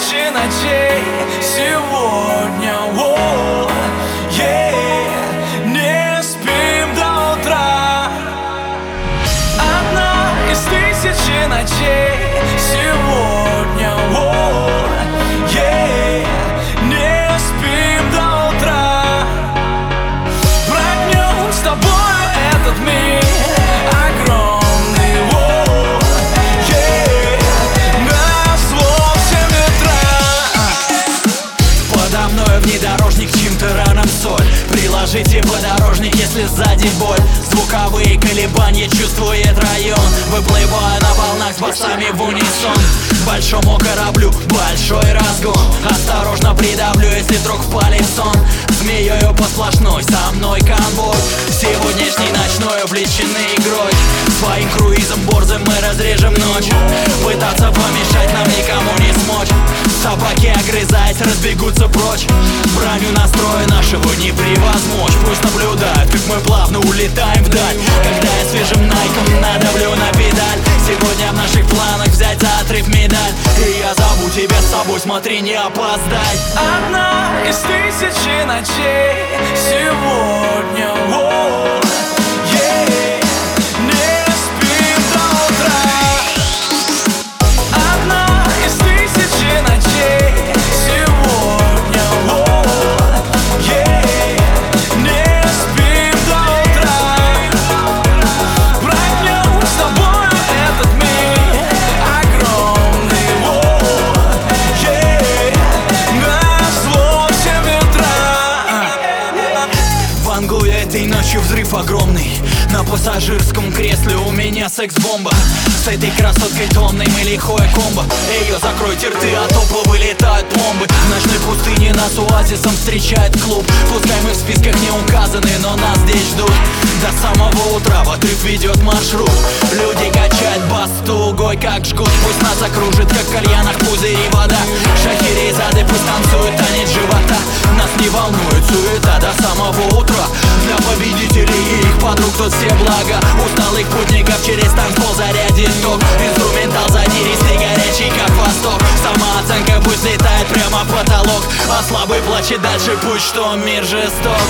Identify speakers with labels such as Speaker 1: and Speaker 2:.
Speaker 1: тысячи ночей сегодня
Speaker 2: сзади боль. Звуковые колебания чувствует район. Выплывая на волнах с басами в унисон. Большому кораблю большой разгон. Осторожно придавлю, если вдруг впали в сон. Змеёю по сплошной, со мной конвой. Сегодняшний ночной увлечены игрой. Своим круизом борзым мы разрежем ночь. Пытаться помешать нам никому не смочь. Собаки, огрызаясь, разбегутся прочь. Бранью настроя за отрыв медаль. И я зову тебя с собой, смотри, не опоздай.
Speaker 1: Одна из тысячи ночей сегодня
Speaker 2: пассажирском кресле у меня секс-бомба. С этой красоткой томной мы лихое комбо. Ее закройте рты, а то вылетают пломбы В ночной пустыне нас оазисом встречает клуб. Пускай мы в списках не указаны, но нас здесь ждут. До самого утра в отрыв ведет маршрут. Люди качают бас тугой, как жгут. Пусть нас окружит, как в кальянах пузыри вода. Шахерезады пусть танцуют танец живота. Нас не волнует суета до самого утра. Для победителей и их подруг тут все блага. Усталых путников через танцпол зарядит ток. Инструментал задиристый, горячий как восток. Самооценка пусть летает прямо в потолок. А слабый плачет дальше, пусть что мир жесток